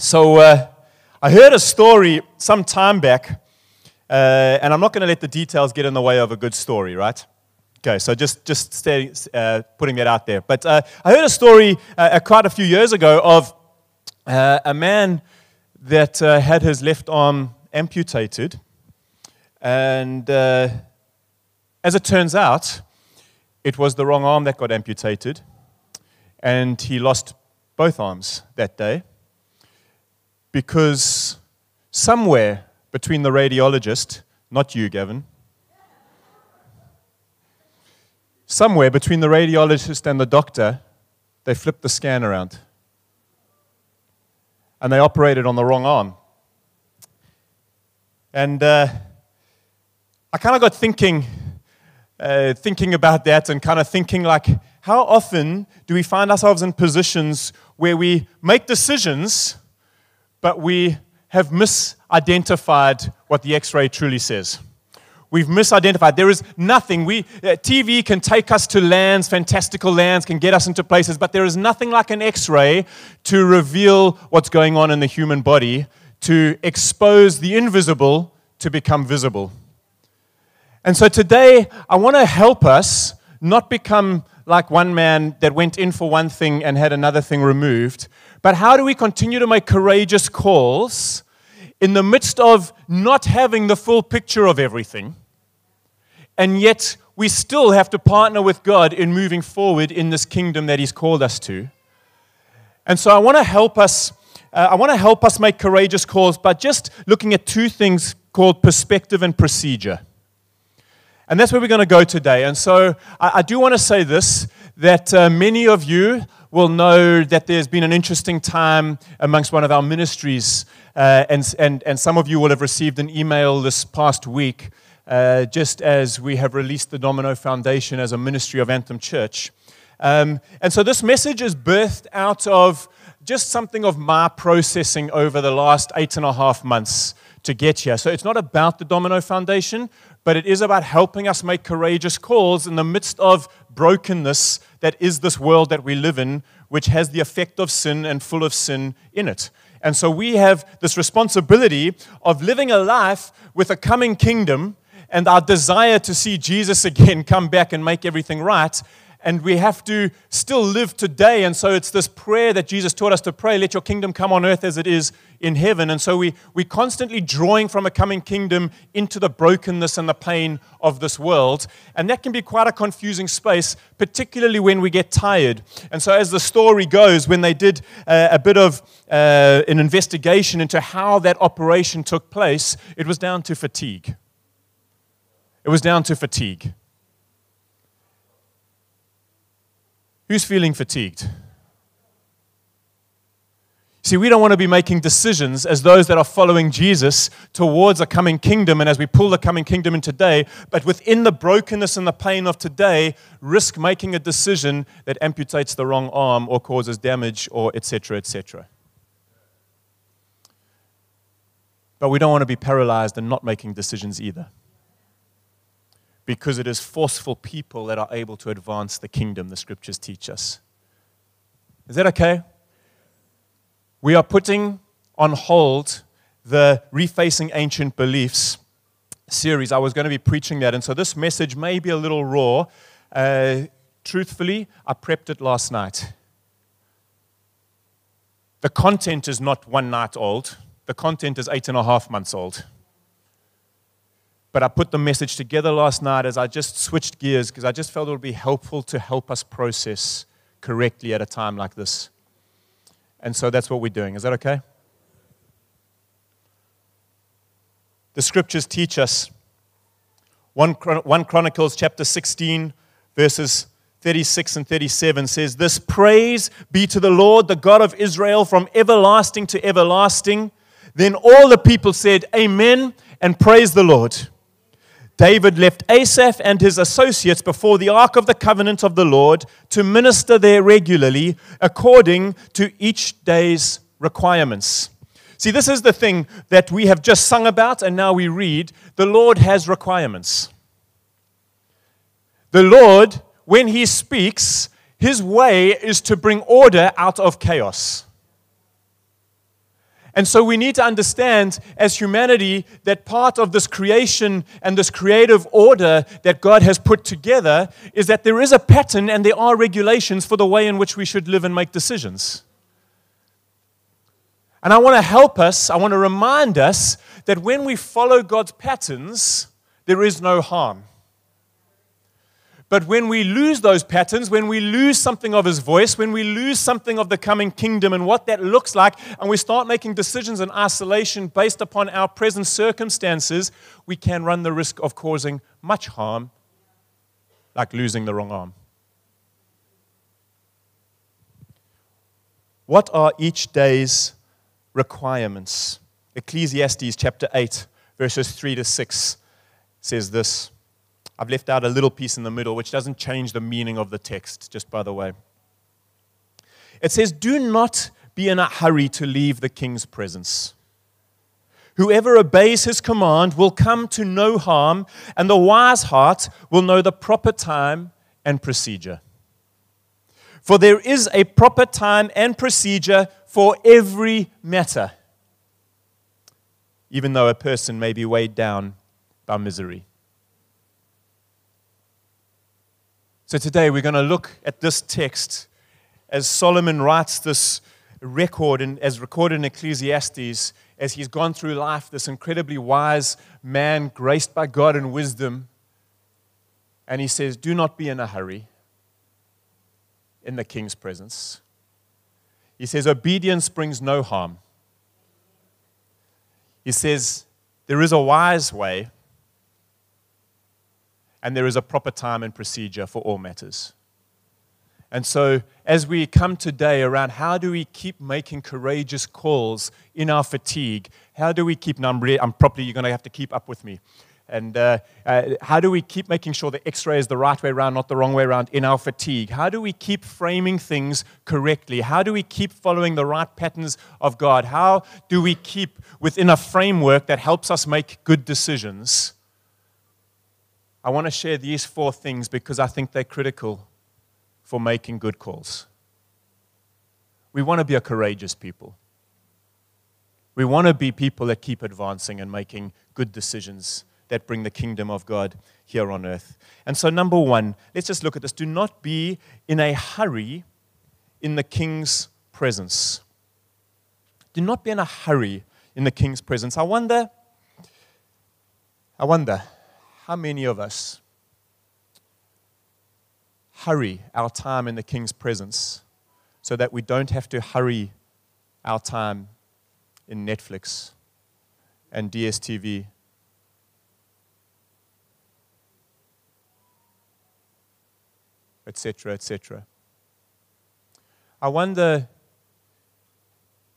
So uh, I heard a story some time back, uh, and I'm not going to let the details get in the way of a good story, right? Okay, so just just stay, uh, putting that out there. But uh, I heard a story uh, quite a few years ago of uh, a man that had his left arm amputated, and as it turns out, it was the wrong arm that got amputated, and he lost both arms that day because somewhere between the radiologist, not you, Gavin, somewhere between the radiologist and the doctor, they flipped the scan around. And they operated on the wrong arm. And uh, I kind of got thinking, uh, thinking about that and kind of thinking like, how often do we find ourselves in positions where we make decisions, but we have misidentified what the x ray truly says? We've misidentified. There is nothing. We, uh, TV can take us to lands, fantastical lands, can get us into places, but there is nothing like an x ray to reveal what's going on in the human body, to expose the invisible to become visible. And so today, I want to help us not become like one man that went in for one thing and had another thing removed, but how do we continue to make courageous calls in the midst of not having the full picture of everything, and yet we still have to partner with God in moving forward in this kingdom that He's called us to. And so I want to help us. Uh, I want to help us make courageous calls by just looking at two things called perspective and procedure. And that's where we're going to go today. And so I, I do want to say this that uh, many of you will know that there's been an interesting time amongst one of our ministries. Uh, and, and, and some of you will have received an email this past week, uh, just as we have released the Domino Foundation as a ministry of Anthem Church. Um, and so this message is birthed out of just something of my processing over the last eight and a half months to get here. So it's not about the Domino Foundation, but it is about helping us make courageous calls in the midst of brokenness that is this world that we live in, which has the effect of sin and full of sin in it. And so we have this responsibility of living a life with a coming kingdom and our desire to see Jesus again come back and make everything right and we have to still live today. And so it's this prayer that Jesus taught us to pray let your kingdom come on earth as it is in heaven. And so we, we're constantly drawing from a coming kingdom into the brokenness and the pain of this world. And that can be quite a confusing space, particularly when we get tired. And so, as the story goes, when they did uh, a bit of uh, an investigation into how that operation took place, it was down to fatigue. It was down to fatigue. Who's feeling fatigued? See, we don't want to be making decisions as those that are following Jesus towards a coming kingdom and as we pull the coming kingdom in today, but within the brokenness and the pain of today, risk making a decision that amputates the wrong arm or causes damage or etc. etc. But we don't want to be paralyzed and not making decisions either because it is forceful people that are able to advance the kingdom, the scriptures teach us. Is that okay? We are putting on hold the Refacing Ancient Beliefs series. I was going to be preaching that, and so this message may be a little raw. Uh, truthfully, I prepped it last night. The content is not one night old, the content is eight and a half months old. But I put the message together last night as I just switched gears because I just felt it would be helpful to help us process correctly at a time like this. And so that's what we're doing. Is that okay? The scriptures teach us 1, one Chronicles chapter 16, verses 36 and 37 says, This praise be to the Lord, the God of Israel, from everlasting to everlasting. Then all the people said, Amen, and praise the Lord. David left Asaph and his associates before the ark of the covenant of the Lord to minister there regularly according to each day's requirements. See, this is the thing that we have just sung about and now we read. The Lord has requirements. The Lord, when He speaks, His way is to bring order out of chaos. And so we need to understand as humanity that part of this creation and this creative order that God has put together is that there is a pattern and there are regulations for the way in which we should live and make decisions. And I want to help us, I want to remind us that when we follow God's patterns, there is no harm. But when we lose those patterns, when we lose something of his voice, when we lose something of the coming kingdom and what that looks like, and we start making decisions in isolation based upon our present circumstances, we can run the risk of causing much harm, like losing the wrong arm. What are each day's requirements? Ecclesiastes chapter 8, verses 3 to 6 says this. I've left out a little piece in the middle, which doesn't change the meaning of the text, just by the way. It says, Do not be in a hurry to leave the king's presence. Whoever obeys his command will come to no harm, and the wise heart will know the proper time and procedure. For there is a proper time and procedure for every matter, even though a person may be weighed down by misery. So today we're going to look at this text as Solomon writes this record and as recorded in Ecclesiastes as he's gone through life, this incredibly wise man, graced by God and wisdom. And he says, Do not be in a hurry in the king's presence. He says, Obedience brings no harm. He says, There is a wise way and there is a proper time and procedure for all matters. And so, as we come today around how do we keep making courageous calls in our fatigue? How do we keep, I'm, I'm probably, you're going to have to keep up with me. And uh, uh, how do we keep making sure the x ray is the right way around, not the wrong way around in our fatigue? How do we keep framing things correctly? How do we keep following the right patterns of God? How do we keep within a framework that helps us make good decisions? I want to share these four things because I think they're critical for making good calls. We want to be a courageous people. We want to be people that keep advancing and making good decisions that bring the kingdom of God here on earth. And so, number one, let's just look at this. Do not be in a hurry in the king's presence. Do not be in a hurry in the king's presence. I wonder, I wonder, how many of us hurry our time in the King's presence so that we don't have to hurry our time in Netflix and DSTV? Etc., etc. I wonder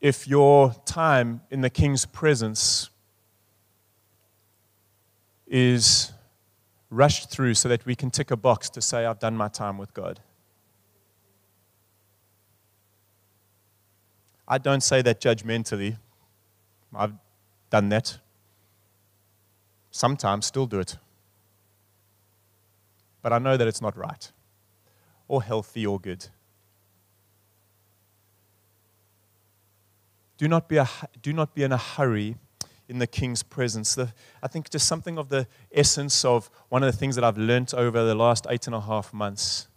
if your time in the King's presence is rushed through so that we can tick a box to say, I've done my time with God. I don't say that judgmentally. I've done that. Sometimes still do it. But I know that it's not right or healthy or good. Do not be, a, do not be in a hurry in the king's presence. The, I think just something of the essence of one of the things that I've learned over the last eight and a half months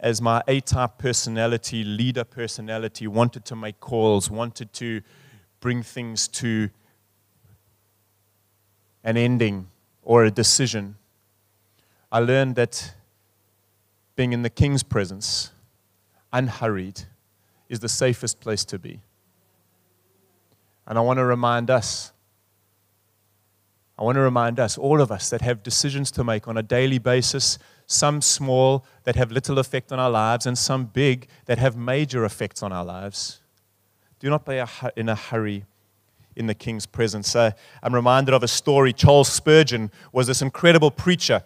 as my A type personality, leader personality, wanted to make calls, wanted to bring things to an ending or a decision. I learned that being in the king's presence, unhurried, is the safest place to be. And I want to remind us I want to remind us, all of us that have decisions to make on a daily basis, some small that have little effect on our lives, and some big that have major effects on our lives. Do not be in a hurry in the king's presence. Uh, I'm reminded of a story. Charles Spurgeon was this incredible preacher.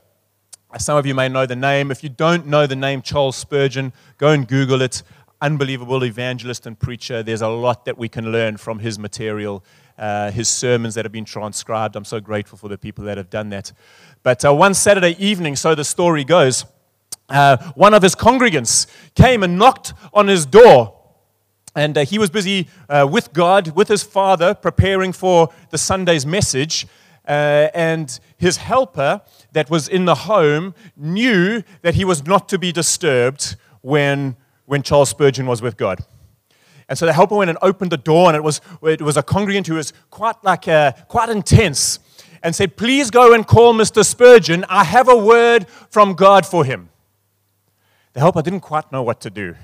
Some of you may know the name. If you don't know the name Charles Spurgeon, go and Google it. Unbelievable evangelist and preacher. There's a lot that we can learn from his material uh, his sermons that have been transcribed. I'm so grateful for the people that have done that. But uh, one Saturday evening, so the story goes, uh, one of his congregants came and knocked on his door. And uh, he was busy uh, with God, with his father, preparing for the Sunday's message. Uh, and his helper that was in the home knew that he was not to be disturbed when, when Charles Spurgeon was with God. And so the helper went and opened the door, and it was, it was a congregant who was quite, like, quite intense and said, Please go and call Mr. Spurgeon. I have a word from God for him. The helper didn't quite know what to do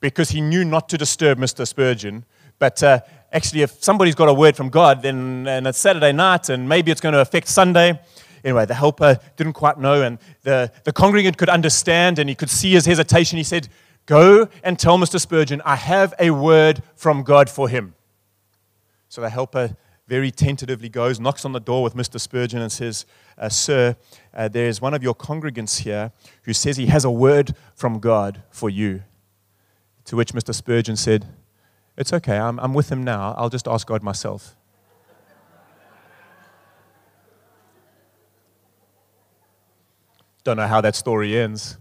because he knew not to disturb Mr. Spurgeon. But uh, actually, if somebody's got a word from God, then and it's Saturday night and maybe it's going to affect Sunday. Anyway, the helper didn't quite know, and the, the congregant could understand and he could see his hesitation. He said, Go and tell Mr. Spurgeon, I have a word from God for him. So the helper very tentatively goes, knocks on the door with Mr. Spurgeon, and says, uh, Sir, uh, there's one of your congregants here who says he has a word from God for you. To which Mr. Spurgeon said, It's okay, I'm, I'm with him now. I'll just ask God myself. Don't know how that story ends.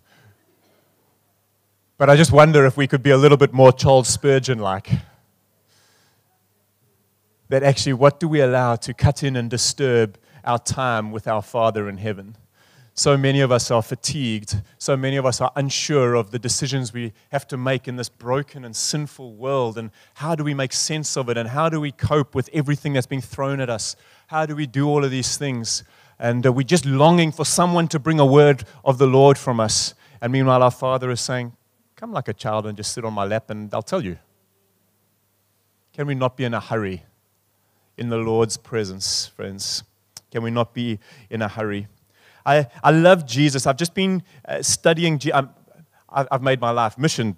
But I just wonder if we could be a little bit more Charles Spurgeon like that actually, what do we allow to cut in and disturb our time with our Father in heaven? So many of us are fatigued. So many of us are unsure of the decisions we have to make in this broken and sinful world. And how do we make sense of it? And how do we cope with everything that's being thrown at us? How do we do all of these things? And uh, we're just longing for someone to bring a word of the Lord from us. And meanwhile, our Father is saying, Come like a child and just sit on my lap and I'll tell you. Can we not be in a hurry? in the Lord's presence, friends? Can we not be in a hurry? I, I love Jesus. I've just been uh, studying, i I've made my life mission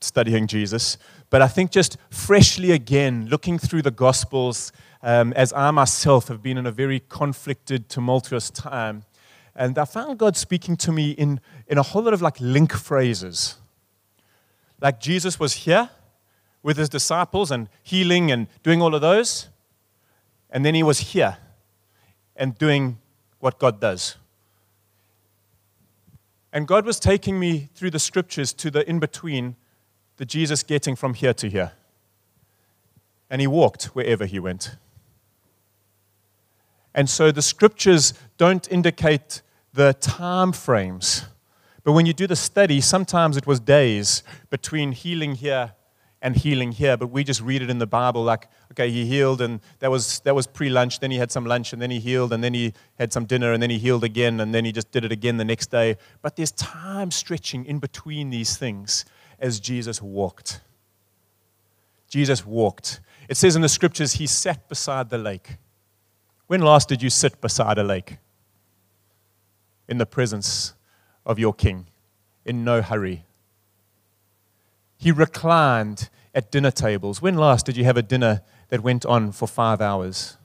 studying Jesus, but I think just freshly again, looking through the Gospels, um, as I myself have been in a very conflicted, tumultuous time, and I found God speaking to me in, in a whole lot of like link phrases. Like Jesus was here with his disciples and healing and doing all of those. And then he was here and doing what God does. And God was taking me through the scriptures to the in between, the Jesus getting from here to here. And he walked wherever he went. And so the scriptures don't indicate the time frames. But when you do the study, sometimes it was days between healing here and healing here, but we just read it in the Bible like, okay, he healed, and that was, that was pre lunch, then he had some lunch, and then he healed, and then he had some dinner, and then he healed again, and then he just did it again the next day. But there's time stretching in between these things as Jesus walked. Jesus walked. It says in the scriptures, he sat beside the lake. When last did you sit beside a lake? In the presence of your king, in no hurry. He reclined at dinner tables. When last did you have a dinner that went on for five hours?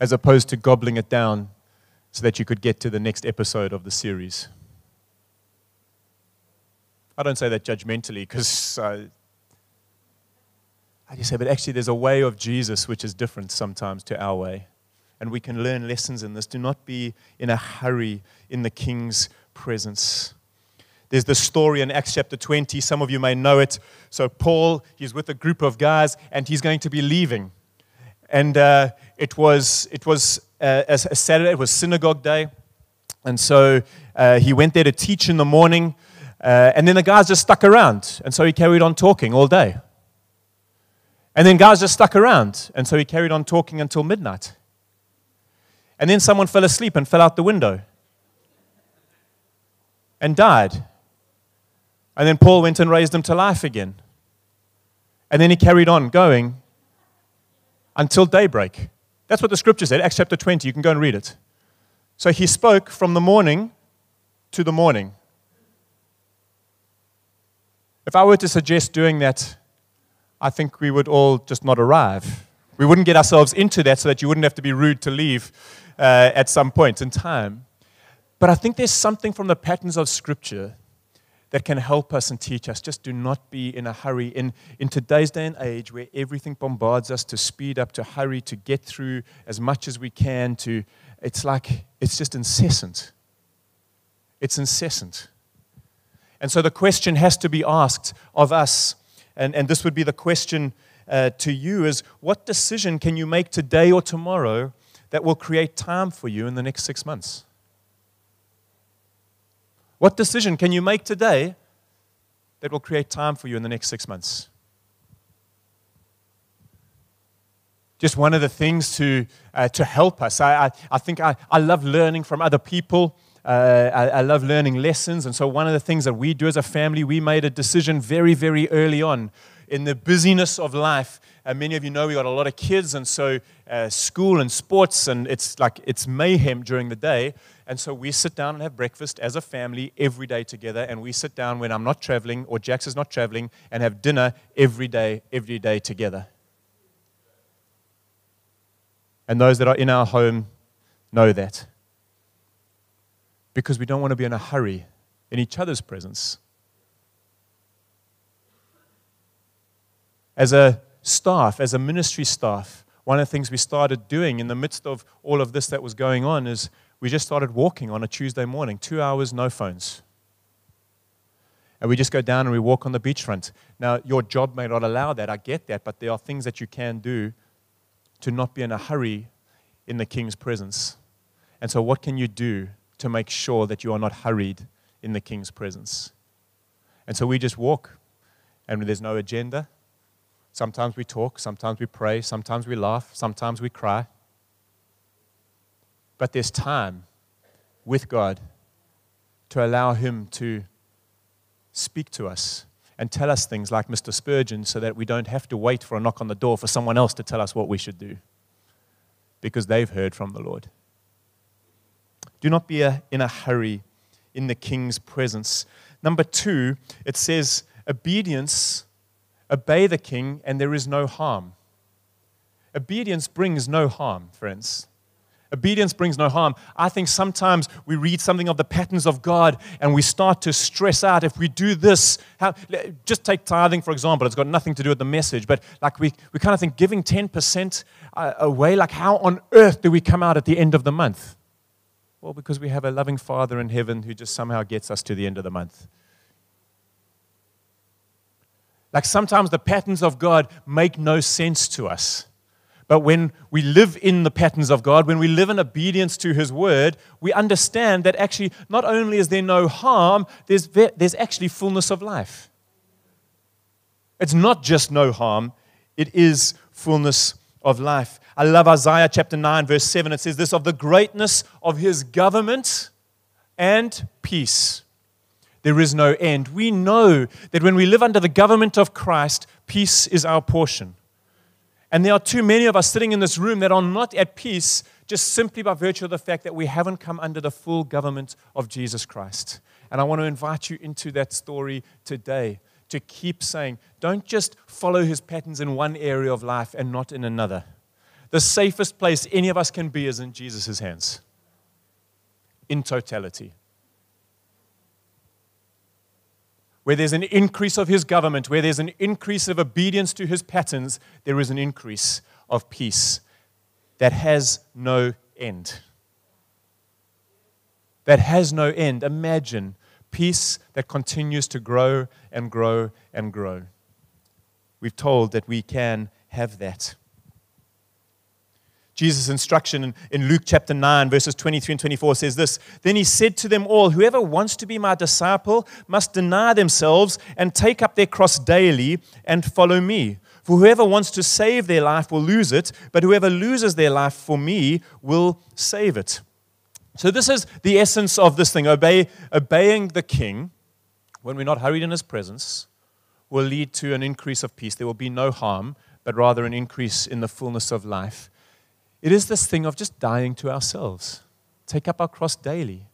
As opposed to gobbling it down so that you could get to the next episode of the series. I don't say that judgmentally because uh, I just say, but actually, there's a way of Jesus which is different sometimes to our way. And we can learn lessons in this. Do not be in a hurry in the King's presence. There's the story in Acts chapter 20. Some of you may know it. So, Paul, he's with a group of guys, and he's going to be leaving. And uh, it was, it was uh, a, a, Saturday, it was synagogue day. And so uh, he went there to teach in the morning. Uh, and then the guys just stuck around. And so he carried on talking all day. And then guys just stuck around. And so he carried on talking until midnight. And then someone fell asleep and fell out the window and died. And then Paul went and raised him to life again. And then he carried on going until daybreak. That's what the scripture said, Acts chapter 20. You can go and read it. So he spoke from the morning to the morning. If I were to suggest doing that, I think we would all just not arrive. We wouldn't get ourselves into that so that you wouldn't have to be rude to leave uh, at some point in time. But I think there's something from the patterns of Scripture that can help us and teach us. Just do not be in a hurry. In, in today's day and age where everything bombards us to speed up, to hurry, to get through as much as we can, to it's like it's just incessant. It's incessant. And so the question has to be asked of us, and, and this would be the question uh, to you is what decision can you make today or tomorrow that will create time for you in the next six months? What decision can you make today that will create time for you in the next six months? Just one of the things to, uh, to help us. I, I, I think I, I love learning from other people. Uh, I, I, love learning lessons. And so, one of the things that we do as a family, we made a decision very, very early on in the busyness of life. Uh, many of you know we got a lot of kids, and so uh, school and sports, and it's like it's mayhem during the day. And so we sit down and have breakfast as a family every day together. And we sit down when I'm not traveling or Jax is not traveling and have dinner every day, every day together. And those that are in our home know that because we don't want to be in a hurry in each other's presence. As a staff, as a ministry staff, one of the things we started doing in the midst of all of this that was going on is we just started walking on a Tuesday morning, two hours, no phones. And we just go down and we walk on the beachfront. Now, your job may not allow that, I get that, but there are things that you can do to not be in a hurry in the king's presence. And so, what can you do to make sure that you are not hurried in the king's presence. And so we just walk, and there's no agenda. Sometimes we talk, sometimes we pray, sometimes we laugh, sometimes we cry. But there's time with God to allow Him to speak to us and tell us things like Mr. Spurgeon so that we don't have to wait for a knock on the door for someone else to tell us what we should do because they've heard from the Lord. Do not be a, in a hurry in the king's presence. Number two, it says, obedience, obey the king, and there is no harm. Obedience brings no harm, friends. Obedience brings no harm. I think sometimes we read something of the patterns of God and we start to stress out if we do this. How, just take tithing, for example. It's got nothing to do with the message, but like we, we kind of think giving 10% uh, away, like how on earth do we come out at the end of the month? Well, because we have a loving Father in heaven who just somehow gets us to the end of the month. Like sometimes the patterns of God make no sense to us. But when we live in the patterns of God, when we live in obedience to His word, we understand that actually not only is there no harm, there's, there's actually fullness of life. It's not just no harm, it is fullness of life. I love Isaiah chapter 9, verse 7. It says this of the greatness of his government and peace. There is no end. We know that when we live under the government of Christ, peace is our portion. And there are too many of us sitting in this room that are not at peace just simply by virtue of the fact that we haven't come under the full government of Jesus Christ. And I want to invite you into that story today to keep saying, don't just follow his patterns in one area of life and not in another. The safest place any of us can be is in Jesus' hands, in totality. Where there's an increase of his government, where there's an increase of obedience to his patterns, there is an increase of peace that has no end. That has no end. Imagine peace that continues to grow and grow and grow. We've told that we can have that. Jesus' instruction in, in Luke chapter 9, verses 23 and 24 says this Then he said to them all, Whoever wants to be my disciple must deny themselves and take up their cross daily and follow me. For whoever wants to save their life will lose it, but whoever loses their life for me will save it. So, this is the essence of this thing. Obey, obeying the king when we're not hurried in his presence will lead to an increase of peace. There will be no harm, but rather an increase in the fullness of life. It is this thing of just dying to ourselves. Take up our cross daily.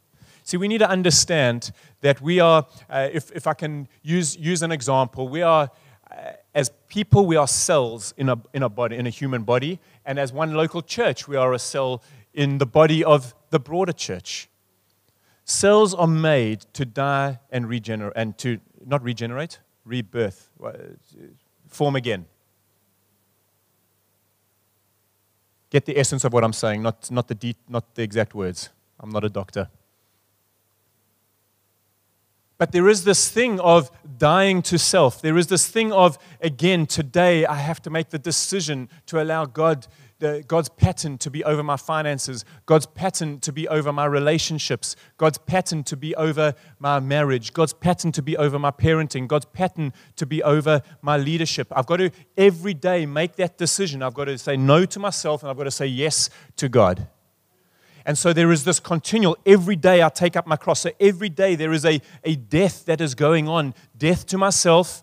See, we need to understand that we are, uh, if, if I can use, use an example, we are, uh, as people, we are cells in a, in a body, in a human body. And as one local church, we are a cell in the body of the broader church. Cells are made to die and regenerate, and to not regenerate, rebirth, form again. Get the essence of what I'm saying, not, not, the, de- not the exact words. I'm not a doctor. But there is this thing of dying to self. There is this thing of, again, today I have to make the decision to allow God, the, God's pattern to be over my finances, God's pattern to be over my relationships, God's pattern to be over my marriage, God's pattern to be over my parenting, God's pattern to be over my leadership. I've got to every day make that decision. I've got to say no to myself and I've got to say yes to God. And so there is this continual, every day I take up my cross. So every day there is a, a death that is going on death to myself,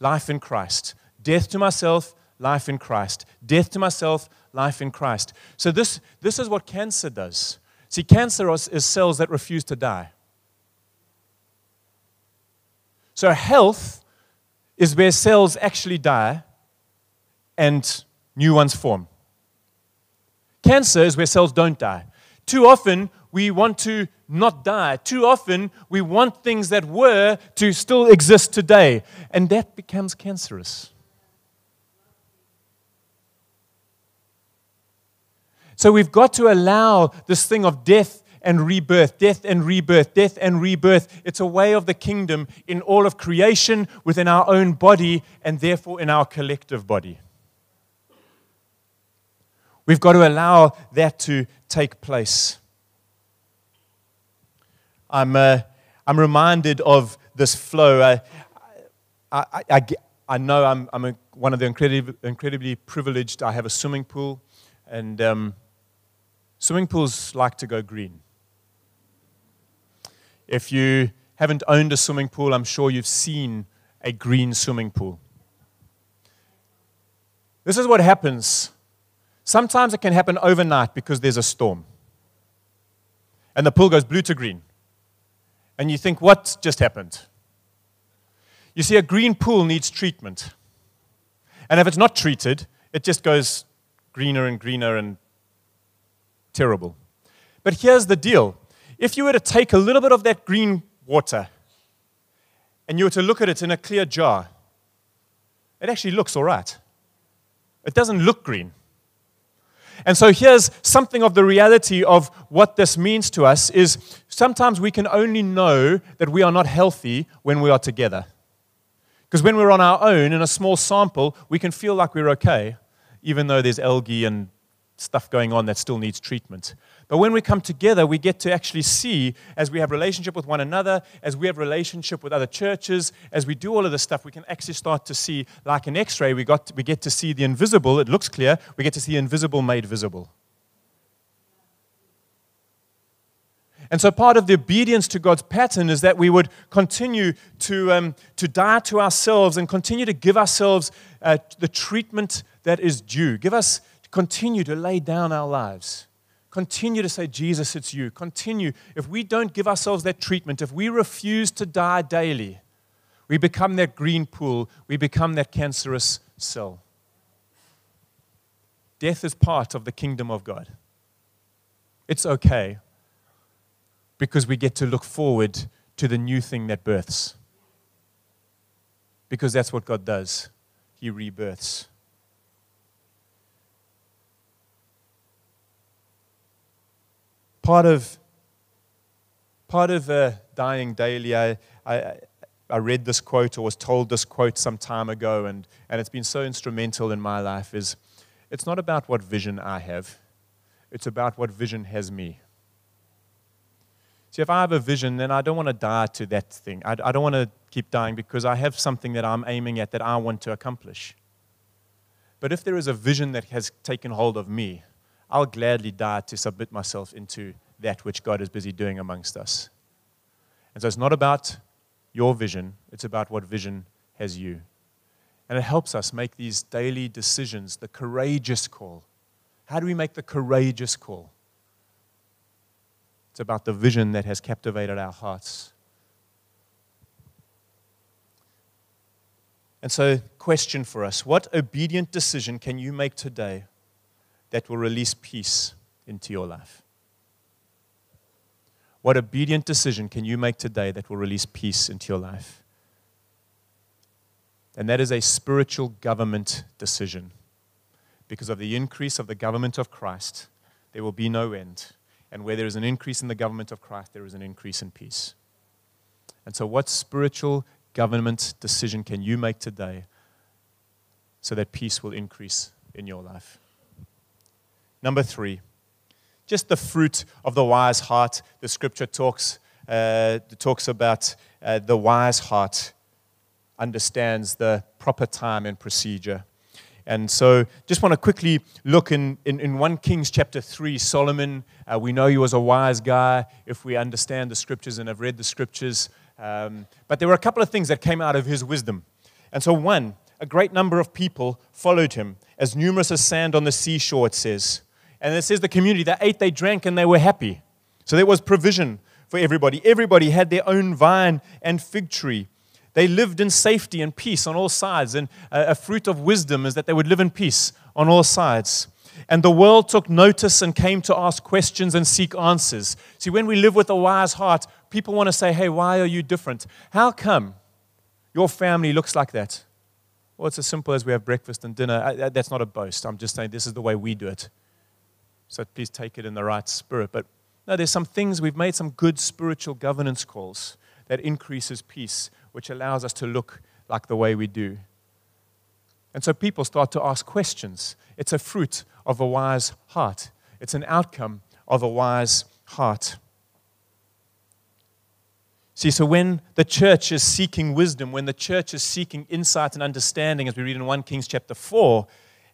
life in Christ. Death to myself, life in Christ. Death to myself, life in Christ. So this, this is what cancer does. See, cancer is, is cells that refuse to die. So health is where cells actually die and new ones form. Cancer is where cells don't die. Too often, we want to not die. Too often, we want things that were to still exist today. And that becomes cancerous. So we've got to allow this thing of death and rebirth, death and rebirth, death and rebirth. It's a way of the kingdom in all of creation, within our own body, and therefore in our collective body. We've got to allow that to take place. I'm, uh, I'm reminded of this flow. I, I, I, I know I'm, I'm a, one of the incredibly, incredibly privileged. I have a swimming pool, and um, swimming pools like to go green. If you haven't owned a swimming pool, I'm sure you've seen a green swimming pool. This is what happens Sometimes it can happen overnight because there's a storm. And the pool goes blue to green. And you think, what just happened? You see, a green pool needs treatment. And if it's not treated, it just goes greener and greener and terrible. But here's the deal if you were to take a little bit of that green water and you were to look at it in a clear jar, it actually looks all right. It doesn't look green. And so here's something of the reality of what this means to us is sometimes we can only know that we are not healthy when we are together. Because when we're on our own in a small sample, we can feel like we're okay, even though there's algae and stuff going on that still needs treatment. But when we come together, we get to actually see, as we have relationship with one another, as we have relationship with other churches, as we do all of this stuff, we can actually start to see, like an X-ray, we got we get to see the invisible. It looks clear. We get to see invisible made visible. And so, part of the obedience to God's pattern is that we would continue to, um, to die to ourselves and continue to give ourselves uh, the treatment that is due. Give us, continue to lay down our lives. Continue to say, Jesus, it's you. Continue. If we don't give ourselves that treatment, if we refuse to die daily, we become that green pool, we become that cancerous cell. Death is part of the kingdom of God. It's okay because we get to look forward to the new thing that births. Because that's what God does, He rebirths. Part of part of uh, dying daily, I, I, I read this quote or was told this quote some time ago, and, and it's been so instrumental in my life. Is it's not about what vision I have, it's about what vision has me. See, if I have a vision, then I don't want to die to that thing. I, I don't want to keep dying because I have something that I'm aiming at that I want to accomplish. But if there is a vision that has taken hold of me, I'll gladly die to submit myself into that which God is busy doing amongst us. And so it's not about your vision, it's about what vision has you. And it helps us make these daily decisions, the courageous call. How do we make the courageous call? It's about the vision that has captivated our hearts. And so, question for us what obedient decision can you make today that will release peace into your life? What obedient decision can you make today that will release peace into your life? And that is a spiritual government decision. Because of the increase of the government of Christ, there will be no end. And where there is an increase in the government of Christ, there is an increase in peace. And so, what spiritual government decision can you make today so that peace will increase in your life? Number three, just the fruit of the wise heart. The scripture talks, uh, talks about uh, the wise heart understands the proper time and procedure. And so, just want to quickly look in, in, in 1 Kings chapter 3. Solomon, uh, we know he was a wise guy if we understand the scriptures and have read the scriptures. Um, but there were a couple of things that came out of his wisdom. And so, one, a great number of people followed him, as numerous as sand on the seashore, it says. And it says the community, they ate, they drank, and they were happy. So there was provision for everybody. Everybody had their own vine and fig tree. They lived in safety and peace on all sides. And a fruit of wisdom is that they would live in peace on all sides. And the world took notice and came to ask questions and seek answers. See, when we live with a wise heart, people want to say, hey, why are you different? How come your family looks like that? Well, it's as simple as we have breakfast and dinner. That's not a boast. I'm just saying this is the way we do it. So please take it in the right spirit. But no, there's some things, we've made some good spiritual governance calls that increases peace, which allows us to look like the way we do. And so people start to ask questions. It's a fruit of a wise heart, it's an outcome of a wise heart. See, so when the church is seeking wisdom, when the church is seeking insight and understanding, as we read in 1 Kings chapter 4,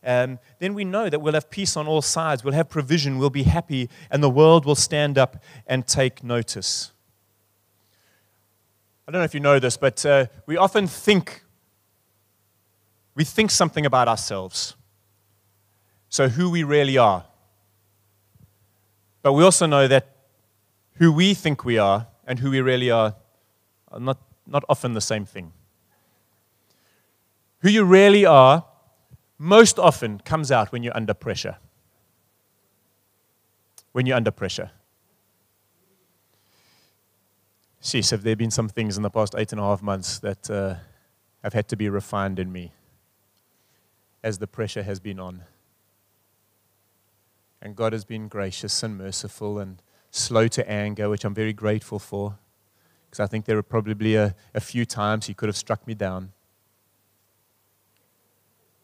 um, then we know that we'll have peace on all sides, we'll have provision, we'll be happy, and the world will stand up and take notice. I don't know if you know this, but uh, we often think we think something about ourselves. So, who we really are. But we also know that who we think we are and who we really are are not, not often the same thing. Who you really are most often comes out when you're under pressure. When you're under pressure. Sheesh, have there been some things in the past eight and a half months that uh, have had to be refined in me as the pressure has been on? And God has been gracious and merciful and slow to anger, which I'm very grateful for, because I think there were probably a, a few times He could have struck me down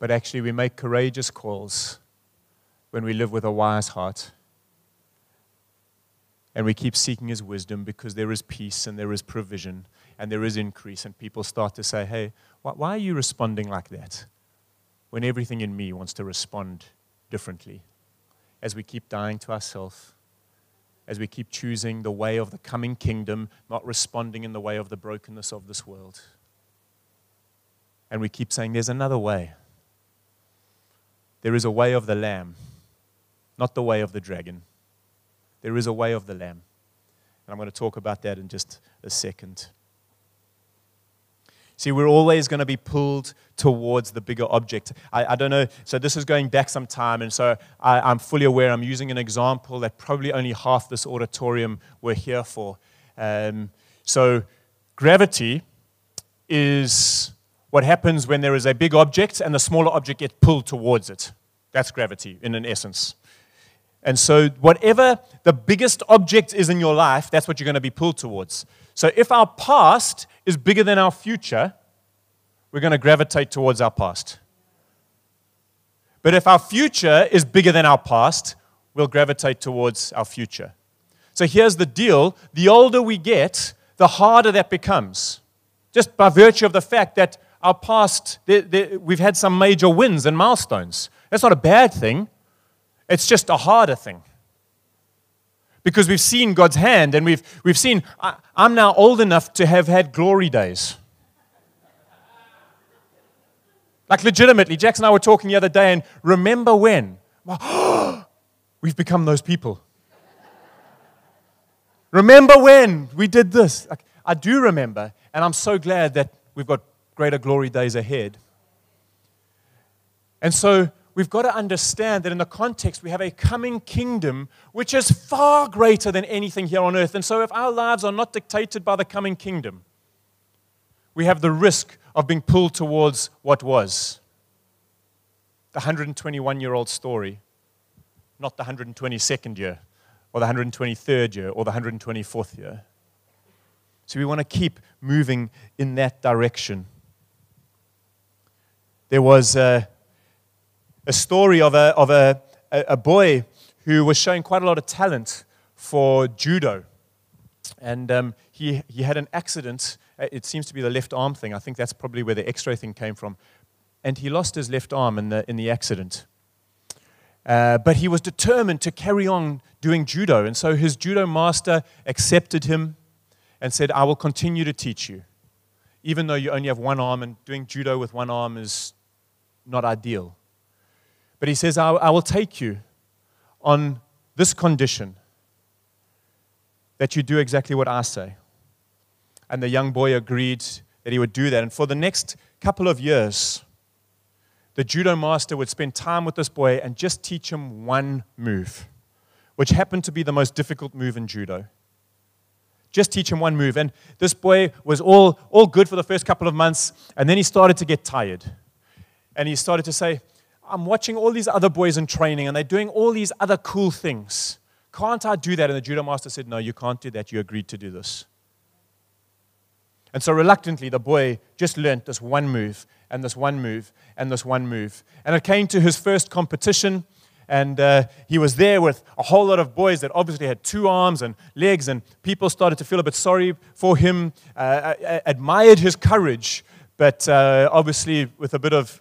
but actually we make courageous calls when we live with a wise heart. And we keep seeking his wisdom because there is peace and there is provision and there is increase. And people start to say, hey, why are you responding like that? When everything in me wants to respond differently. As we keep dying to ourselves, as we keep choosing the way of the coming kingdom, not responding in the way of the brokenness of this world. And we keep saying, there's another way. There is a way of the Lamb, not the way of the dragon. There is a way of the Lamb. And I'm going to talk about that in just a second. See, we're always going to be pulled towards the bigger object. I, I don't know. So, this is going back some time, and so I, am fully aware. I'm using an example that probably only half this auditorium were here for. Um, so, gravity is what happens when there is a big object and the smaller object gets pulled towards it. That's gravity in an essence. And so, whatever the biggest object is in your life, that's what you're going to be pulled towards. So, if our past is bigger than our future, we're going to gravitate towards our past. But if our future is bigger than our past, we'll gravitate towards our future. So, here's the deal the older we get, the harder that becomes. Just by virtue of the fact that our past, we've had some major wins and milestones. That's not a bad thing, it's just a harder thing. Because we've seen God's hand and we've, we've seen, I, I'm now old enough to have had glory days. Like, legitimately, Jackson and I were talking the other day, and remember when? We've become those people. remember when we did this? Like, I do remember, and I'm so glad that we've got greater glory days ahead. And so we've got to understand that in the context, we have a coming kingdom which is far greater than anything here on earth. And so if our lives are not dictated by the coming kingdom, we have the risk of being pulled towards what was the 121 year old story, not the 122nd year, or the 123rd year, or the 124th year. So we want to keep moving in that direction. There was a, a story of, a, of a, a boy who was showing quite a lot of talent for judo. And um, he, he had an accident. Uh, it seems to be the left arm thing. I think that's probably where the x ray thing came from. And he lost his left arm in the, in the accident. Uh, but he was determined to carry on doing judo. And so his judo master accepted him and said, I will continue to teach you, even though you only have one arm, and doing judo with one arm is not ideal. But he says, I, I will take you on this condition that you do exactly what I say. And the young boy agreed that he would do that. And for the next couple of years, the judo master would spend time with this boy and just teach him one move, which happened to be the most difficult move in judo. Just teach him one move. And this boy was all, all good for the first couple of months, and then he started to get tired. And he started to say, I'm watching all these other boys in training, and they're doing all these other cool things. Can't I do that? And the judo master said, No, you can't do that. You agreed to do this. And so reluctantly, the boy just learned this one move and this one move and this one move. And it came to his first competition, and uh, he was there with a whole lot of boys that obviously had two arms and legs, and people started to feel a bit sorry for him, uh, admired his courage, but uh, obviously with a bit of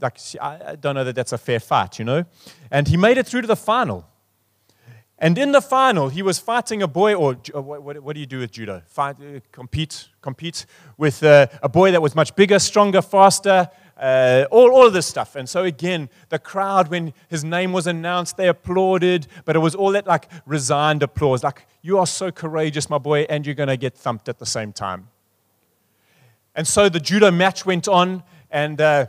like, I don't know that that's a fair fight, you know? And he made it through to the final. And in the final, he was fighting a boy, or uh, what, what do you do with judo? Fight, uh, compete, compete with uh, a boy that was much bigger, stronger, faster, uh, all, all of this stuff. And so, again, the crowd, when his name was announced, they applauded, but it was all that like resigned applause, like, you are so courageous, my boy, and you're going to get thumped at the same time. And so the judo match went on, and uh,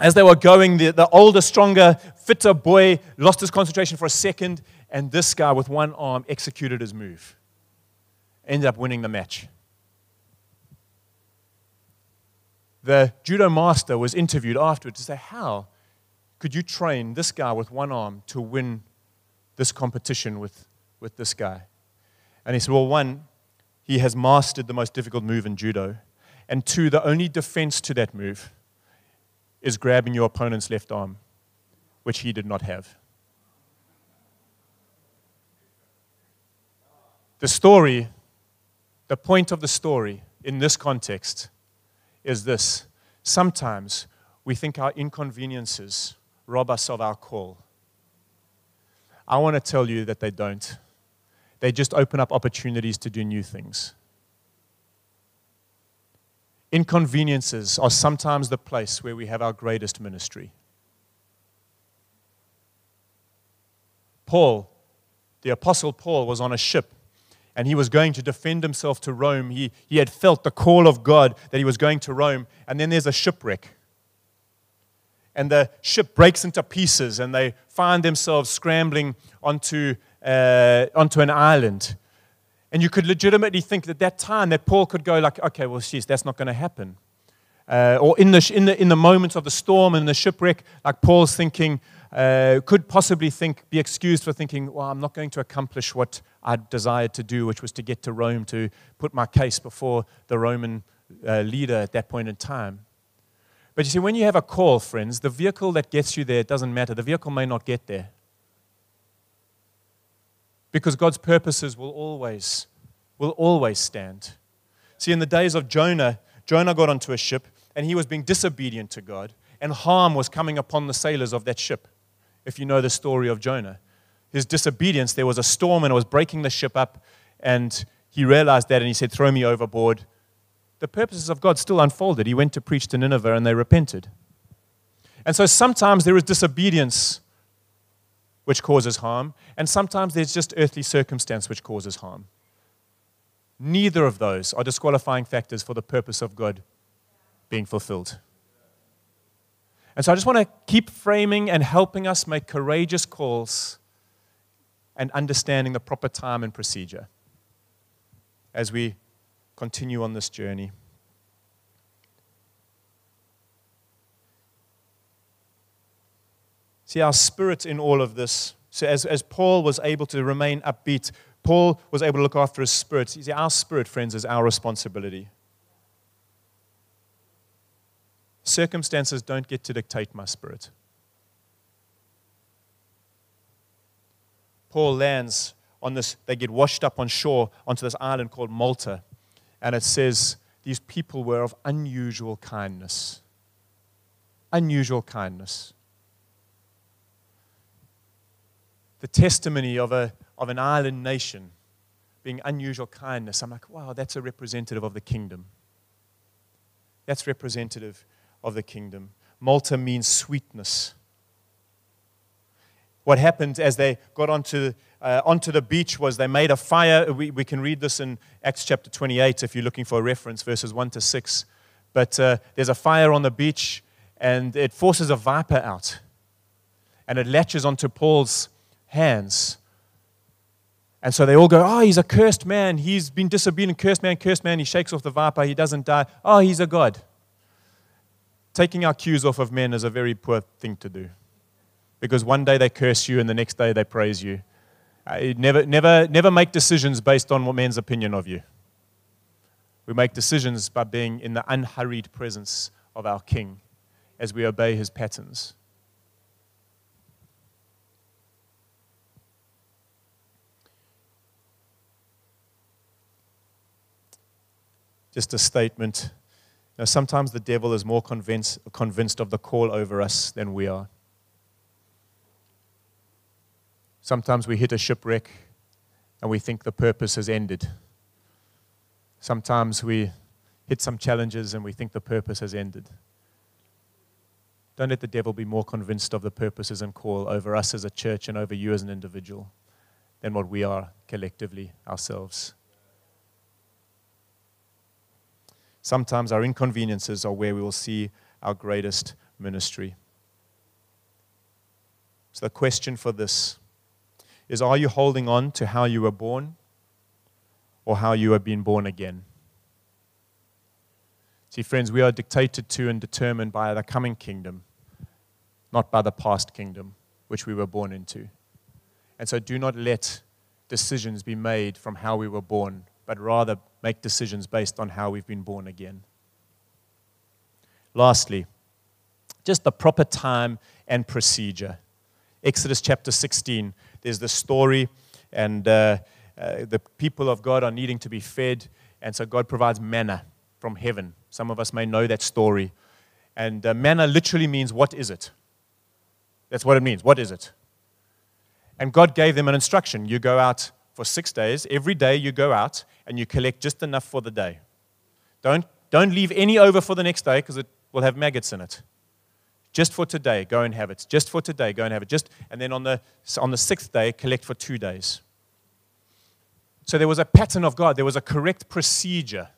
as they were going, the, the older, stronger, fitter boy lost his concentration for a second and this guy with one arm executed his move. Ended up winning the match. The judo master was interviewed afterwards to say, How could you train this guy with one arm to win this competition with, with this guy? And he said, Well, one, he has mastered the most difficult move in judo. And two, the only defense to that move is grabbing your opponent's left arm, which he did not have. The story, the point of the story in this context is this. Sometimes we think our inconveniences rob us of our call. I want to tell you that they don't. They just open up opportunities to do new things. Inconveniences are sometimes the place where we have our greatest ministry. Paul, the Apostle Paul, was on a ship and he was going to defend himself to Rome. He, he had felt the call of God that he was going to Rome. And then there's a shipwreck. And the ship breaks into pieces, and they find themselves scrambling onto, uh, onto an island. And you could legitimately think that that time that Paul could go like, okay, well, sheesh, that's not going to happen. Uh, or in the, in, the, in the moments of the storm and the shipwreck, like Paul's thinking, uh, could possibly think, be excused for thinking, well, I'm not going to accomplish what I desired to do, which was to get to Rome to put my case before the Roman uh, leader at that point in time. But you see, when you have a call, friends, the vehicle that gets you there doesn't matter. The vehicle may not get there. Because God's purposes will always, will always stand. See, in the days of Jonah, Jonah got onto a ship and he was being disobedient to God, and harm was coming upon the sailors of that ship if you know the story of Jonah. His disobedience, there was a storm and it was breaking the ship up, and he realized that and he said, Throw me overboard. The purposes of God still unfolded. He went to preach to Nineveh and they repented. And so sometimes there is disobedience which causes harm, and sometimes there's just earthly circumstance which causes harm. Neither of those are disqualifying factors for the purpose of God being fulfilled. And so I just want to keep framing and helping us make courageous calls and understanding the proper time and procedure as we continue on this journey. See, our spirit in all of this. So, as, as Paul was able to remain upbeat, Paul was able to look after his spirit. See, our spirit, friends, is our responsibility. Circumstances don't get to dictate my spirit. Paul lands on this, they get washed up on shore onto this island called Malta. And it says these people were of unusual kindness. Unusual kindness. The testimony of, a, of an island nation being unusual kindness. I'm like, wow, that's a representative of the kingdom. That's representative of the kingdom. Malta means sweetness. What happened as they got onto, uh, onto the beach was they made a fire. We, we can read this in Acts chapter 28 if you're looking for a reference, verses 1 to 6. But uh, there's a fire on the beach, and it forces a viper out. And it latches onto Paul's hands. And so they all go, Oh, he's a cursed man. He's been disobedient. Cursed man, cursed man. He shakes off the viper. He doesn't die. Oh, he's a God. Taking our cues off of men is a very poor thing to do because one day they curse you and the next day they praise you. Uh, never, never, never make decisions based on what man's opinion of you. We make decisions by being in the unhurried presence of our King as we obey his patterns. Just a statement. Now, sometimes the devil is more convinced, convinced of the call over us than we are. Sometimes we hit a shipwreck and we think the purpose has ended. Sometimes we hit some challenges and we think the purpose has ended. Don't let the devil be more convinced of the purposes and call over us as a church and over you as an individual than what we are collectively ourselves. Sometimes our inconveniences are where we will see our greatest ministry. So, the question for this is are you holding on to how you were born or how you have been born again? See, friends, we are dictated to and determined by the coming kingdom, not by the past kingdom which we were born into. And so do not let decisions be made from how we were born, but rather make decisions based on how we've been born again. Lastly, just the proper time and procedure. Exodus chapter 16 there's the story, and uh, uh, the people of God are needing to be fed, and so God provides manna from heaven. Some of us may know that story. And uh, manna literally means, What is it? That's what it means. What is it? And God gave them an instruction. You go out for six days. Every day you go out and you collect just enough for the day. Don't, don't leave any over for the next day because it will have maggots in it. Just for today, go and have it. Just for today, go and have it. Just, and then on the, on the sixth day, collect for two days. So there was a pattern of God, there was a correct procedure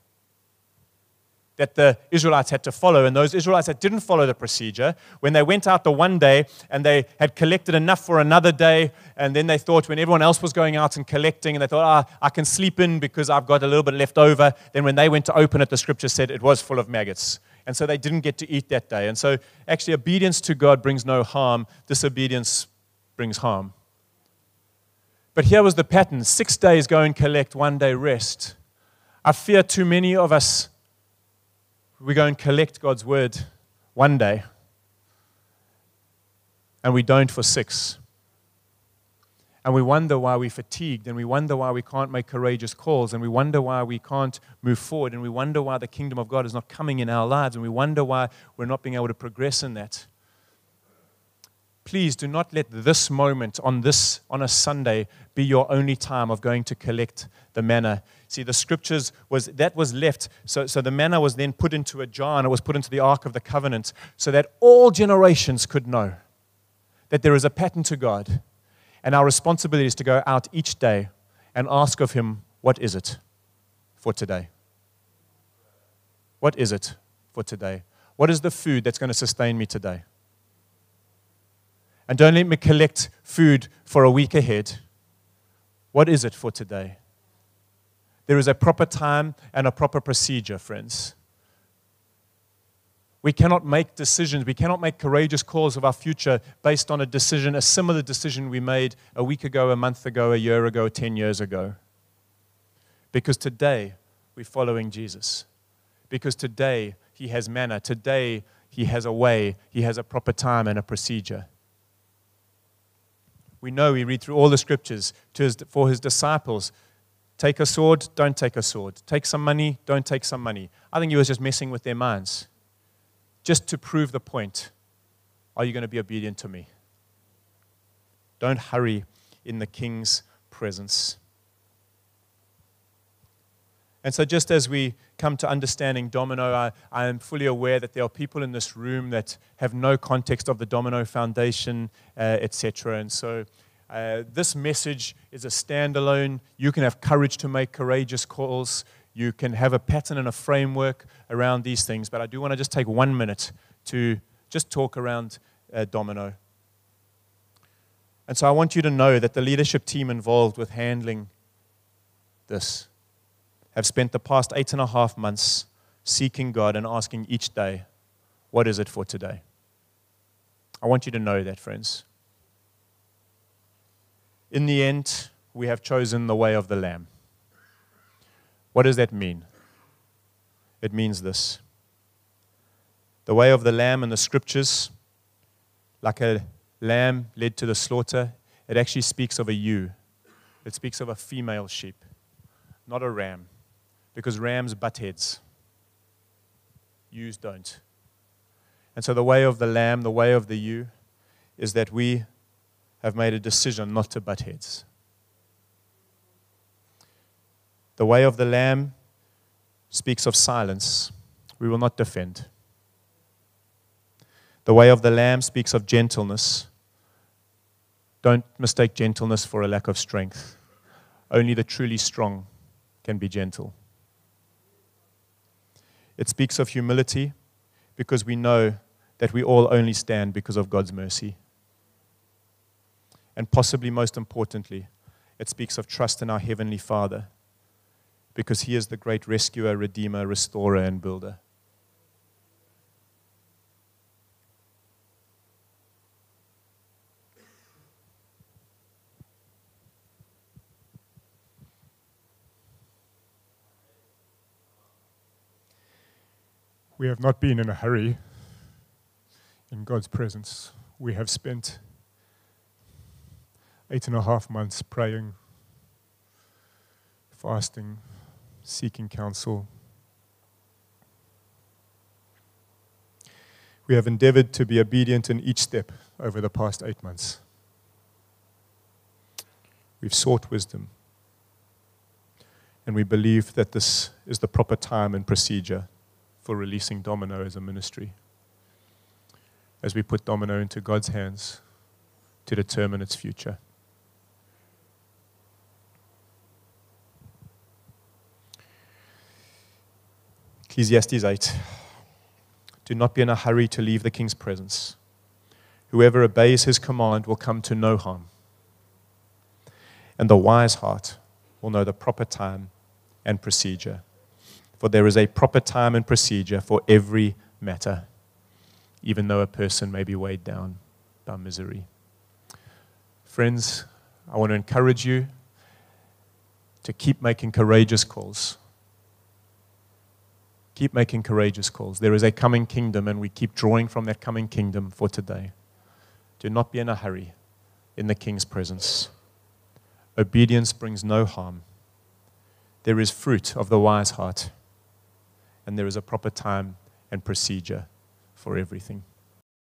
that the Israelites had to follow. And those Israelites that didn't follow the procedure, when they went out the one day and they had collected enough for another day, and then they thought when everyone else was going out and collecting, and they thought, ah, I can sleep in because I've got a little bit left over, then when they went to open it, the scripture said it was full of maggots. And so they didn't get to eat that day. And so actually, obedience to God brings no harm, disobedience brings harm. But here was the pattern six days go and collect, one day rest. I fear too many of us, we go and collect God's word one day, and we don't for six. And we wonder why we're fatigued, and we wonder why we can't make courageous calls, and we wonder why we can't move forward, and we wonder why the kingdom of God is not coming in our lives, and we wonder why we're not being able to progress in that. Please do not let this moment on this on a Sunday be your only time of going to collect the manna. See, the scriptures was that was left. So, so the manna was then put into a jar and it was put into the ark of the covenant so that all generations could know that there is a pattern to God and our responsibility is to go out each day and ask of Him, What is it for today? What is it for today? What is the food that's going to sustain me today? And don't let me collect food for a week ahead. What is it for today? There is a proper time and a proper procedure, friends. We cannot make decisions. We cannot make courageous calls of our future based on a decision, a similar decision we made a week ago, a month ago, a year ago, 10 years ago. Because today we're following Jesus. Because today he has manna. Today he has a way. He has a proper time and a procedure. We know we read through all the scriptures his, for his disciples take a sword, don't take a sword. Take some money, don't take some money. I think he was just messing with their minds just to prove the point. Are you going to be obedient to me? Don't hurry in the king's presence. And so, just as we come to understanding domino, I, I, am fully aware that there are people in this room that have no context of the domino foundation, uh, etc. And so, uh, this message is a standalone. You can have courage to make courageous calls. You can have a pattern and a framework around these things, but I do want to just take one minute to just talk around uh, domino. And so I want you to know that the leadership team involved with handling this have spent the past eight and a half months seeking God and asking each day, What is it for today? I want you to know that, friends. In the end, we have chosen the way of the Lamb. What does that mean? It means this the way of the lamb in the scriptures, like a lamb led to the slaughter, it actually speaks of a ewe. It speaks of a female sheep, not a ram, because rams butt heads. Ewes don't. And so the way of the lamb, the way of the ewe, is that we have made a decision not to butt heads. The way of the Lamb speaks of silence. We will not defend. The way of the Lamb speaks of gentleness. Don't mistake gentleness for a lack of strength. Only the truly strong can be gentle. It speaks of humility because we know that we all only stand because of God's mercy. And possibly most importantly, it speaks of trust in our Heavenly Father because he is the great rescuer, redeemer, restorer, and builder. We have not been in a hurry in God's presence. We have spent eight and a half months praying, fasting, seeking counsel. We have endeavored to be obedient in each step over the past eight months. We've sought wisdom. And we believe that this is the proper time and procedure for releasing Domino as a ministry. As we put Domino into God's hands to determine its future. Ecclesiastes 8. Do not be in a hurry to leave the king's presence. Whoever obeys his command will come to no harm. And the wise heart will know the proper time and procedure. For there is a proper time and procedure for every matter, even though a person may be weighed down by misery. Friends, I want to encourage you to keep making courageous calls Keep making courageous calls. There is a coming kingdom, and we keep drawing from that coming kingdom for today. Do not be in a hurry in the king's presence. Obedience brings no harm. There is fruit of the wise heart, and there is a proper time and procedure for everything.